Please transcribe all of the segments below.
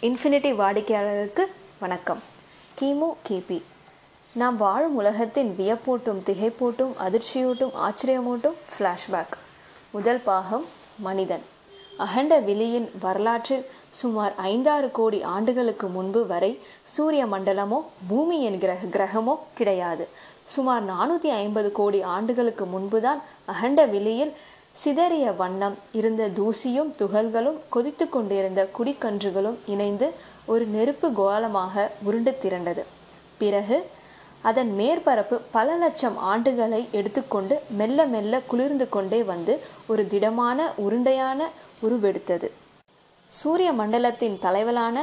Infinity வாடிக்கையாளருக்கு வணக்கம். கிமு கிபி நாம் வாழும் உலகத்தின் வியப்பூட்டும் திகைப்பூட்டும் அதிர்ச்சியூட்டும் ஆச்சரியமூட்டும் ஃப்ளாஷ்பேக் முதல் பாகம் மனிதன். அகண்ட விலியின் வரலாற்றில் சுமார் ஐந்தாறு கோடி ஆண்டுகளுக்கு முன்பு வரை சூரிய மண்டலமோ பூமி என்கிற கிரகமோ கிடையாது. சுமார் நானூற்றி ஐம்பது கோடி ஆண்டுகளுக்கு முன்புதான் அகண்ட விலியில் சிதறிய வண்ணம் இருந்த தூசியும் துகள்களும் கொதித்து கொண்டிருந்த குடிக்கன்றுகளும் இணைந்து ஒரு நெருப்பு கோலமாக உருண்டு திரண்டது. பிறகு அதன் மேற்பரப்பு பல லட்சம் ஆண்டுகளை எடுத்துக்கொண்டு மெல்ல மெல்ல குளிர்ந்து கொண்டே வந்து ஒரு திடமான உருண்டையான உருவெடுத்தது. சூரிய மண்டலத்தின் தலைவலான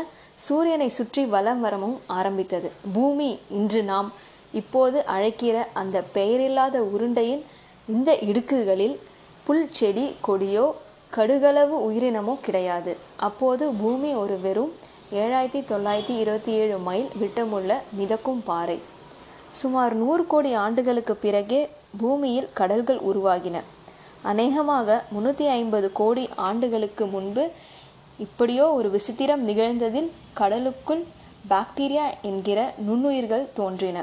சூரியனை சுற்றி வலம் வரமும் ஆரம்பித்தது. பூமி இன்று நாம் இப்போது அழைக்கிற அந்த பெயரில்லாத உருண்டையின் இந்த இடுக்குகளில் புல் செடி கொடியோ கடுகளவு உயிரினமோ கிடையாது. அப்போது பூமி ஒரு வெறும் ஏழாயிரத்தி தொள்ளாயிரத்தி இருபத்தி ஏழு மைல் விட்டமுள்ள மிதக்கும் பாறை. சுமார் நூறு கோடி ஆண்டுகளுக்கு பிறகே பூமியில் கடல்கள் உருவாகின. அநேகமாக முன்னூற்றி ஐம்பது கோடி ஆண்டுகளுக்கு முன்பு இப்படியோ ஒரு விசித்திரம் நிகழ்ந்ததில் கடலுக்குள் பாக்டீரியா என்கிற நுண்ணுயிர்கள் தோன்றின.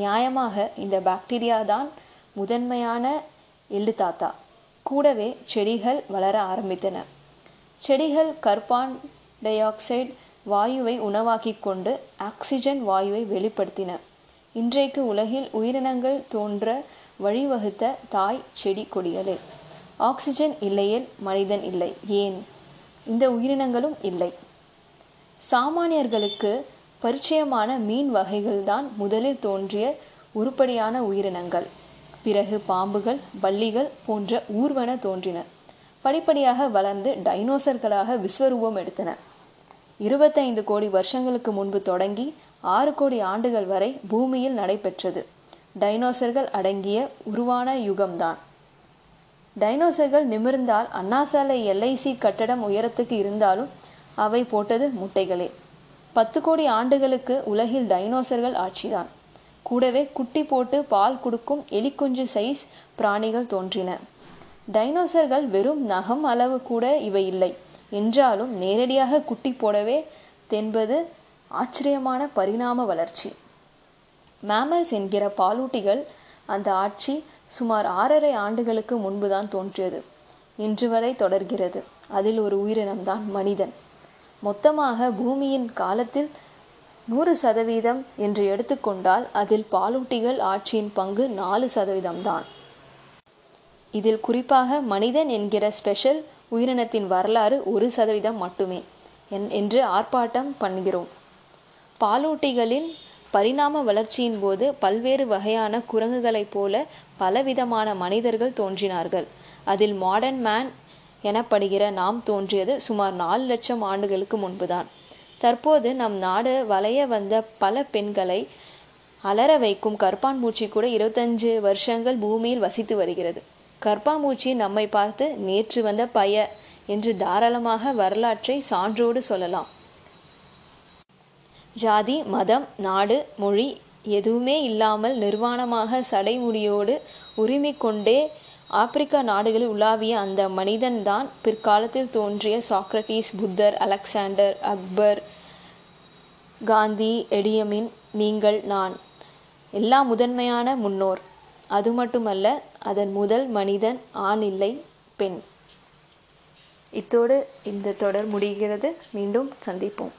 நியாயமாக இந்த பாக்டீரியா தான் முதன்மையான எள்ளு தாத்தா கூடவே செடிகள் வளர ஆரம்பித்தன. செடிகள் கர்பான் டை ஆக்சைடு வாயுவை உணவாக்கி கொண்டு ஆக்சிஜன் வாயுவை வெளிப்படுத்தின. இன்றைக்கு உலகில் உயிரினங்கள் தோன்ற வழிவகுத்த தாய் செடி கொடிகளே. ஆக்சிஜன் இல்லையேல் மனிதன் இல்லை. ஏன்? இந்த உயிரினங்களும் இல்லை. சாமானியர்களுக்கு பரிச்சயமான மீன் வகைகள்தான் முதலில் தோன்றிய உருப்படியான உயிரினங்கள். பிறகு பாம்புகள் வள்ளிகள் போன்ற ஊர்வன தோன்றின. படிப்படியாக வளர்ந்து டைனோசர்களாக விஸ்வரூபம் எடுத்தன. இருபத்தைந்து கோடி வருஷங்களுக்கு முன்பு தொடங்கி ஆறு கோடி ஆண்டுகள் வரை பூமியில் நடைபெற்றது. டைனோசர்கள் அடங்கிய உருவான யுகம்தான். டைனோசர்கள் நிமிர்ந்தால் அண்ணாசாலை எல்ஐசி கட்டடம் உயரத்துக்கு இருந்தாலும் அவை போட்டது முட்டைகளே. பத்து கோடி ஆண்டுகளுக்கு உலகில் டைனோசர்கள் ஆட்சிதான். கூடவே குட்டி போட்டு பால் கொடுக்கும் எலிக்குஞ்சு சைஸ் பிராணிகள் தோன்றின. டைனோசர்கள் வெறும் நகம் அளவு கூட இவை இல்லை. என்றாலும் நேரடியாக குட்டி போடவே தென்பது ஆச்சரியமான பரிணாம வளர்ச்சி. மேமல்ஸ் என்கிற பாலூட்டிகள் அந்த ஆட்சி சுமார் ஆறரை ஆண்டுகளுக்கு முன்புதான் தோன்றியது. இன்று வரை தொடர்கிறது. அதில் ஒரு உயிரினம்தான் மனிதன். மொத்தமாக பூமியின் காலத்தில் நூறு சதவீதம் என்று எடுத்துக்கொண்டால் அதில் பாலூட்டிகள் ஆட்சியின் பங்கு நாலு சதவீதம்தான். இதில் குறிப்பாக மனிதன் என்கிற ஸ்பெஷல் உயிரினத்தின் வரலாறு ஒரு சதவீதம் மட்டுமே என்று ஆர்ப்பாட்டம் பண்ணுகிறோம். பாலூட்டிகளின் பரிணாம வளர்ச்சியின் போது பல்வேறு வகையான குரங்குகளைப் போல பலவிதமான மனிதர்கள் தோன்றினார்கள். அதில் மாடர்ன் மேன் எனப்படுகிற நாம் தோன்றியது சுமார் நாலு லட்சம் ஆண்டுகளுக்கு முன்புதான். தற்போது நம் நாடு வளைய வந்த பல பெண்களை அலற வைக்கும் கர்ப்பான்பூச்சி கூட இருபத்தஞ்சு வருஷங்கள் பூமியில் வசித்து வருகிறது. கற்பாம்பூச்சி நம்மை பார்த்து நேற்று வந்த பய என்று தாராளமாக வரலாற்றை சான்றோடு சொல்லலாம். ஜாதி மதம் நாடு மொழி எதுவுமே இல்லாமல் நிர்வாணமாக சடைமுடியோடு உரிமை கொண்டே ஆப்பிரிக்கா நாடுகளில் உலாவிய அந்த மனிதன்தான் பிற்காலத்தில் தோன்றிய சாக்ரட்டிஸ் புத்தர் Alexander Akbar Gandhi Idi Amin நீங்கள் நான். எல்லா முதன்மையான முன்னோர். அது மட்டுமல்ல அதன் முதல் மனிதன் ஆண் இல்லை பெண். இத்தோடு இந்த தொடர் முடிகிறது. மீண்டும் சந்திப்போம்.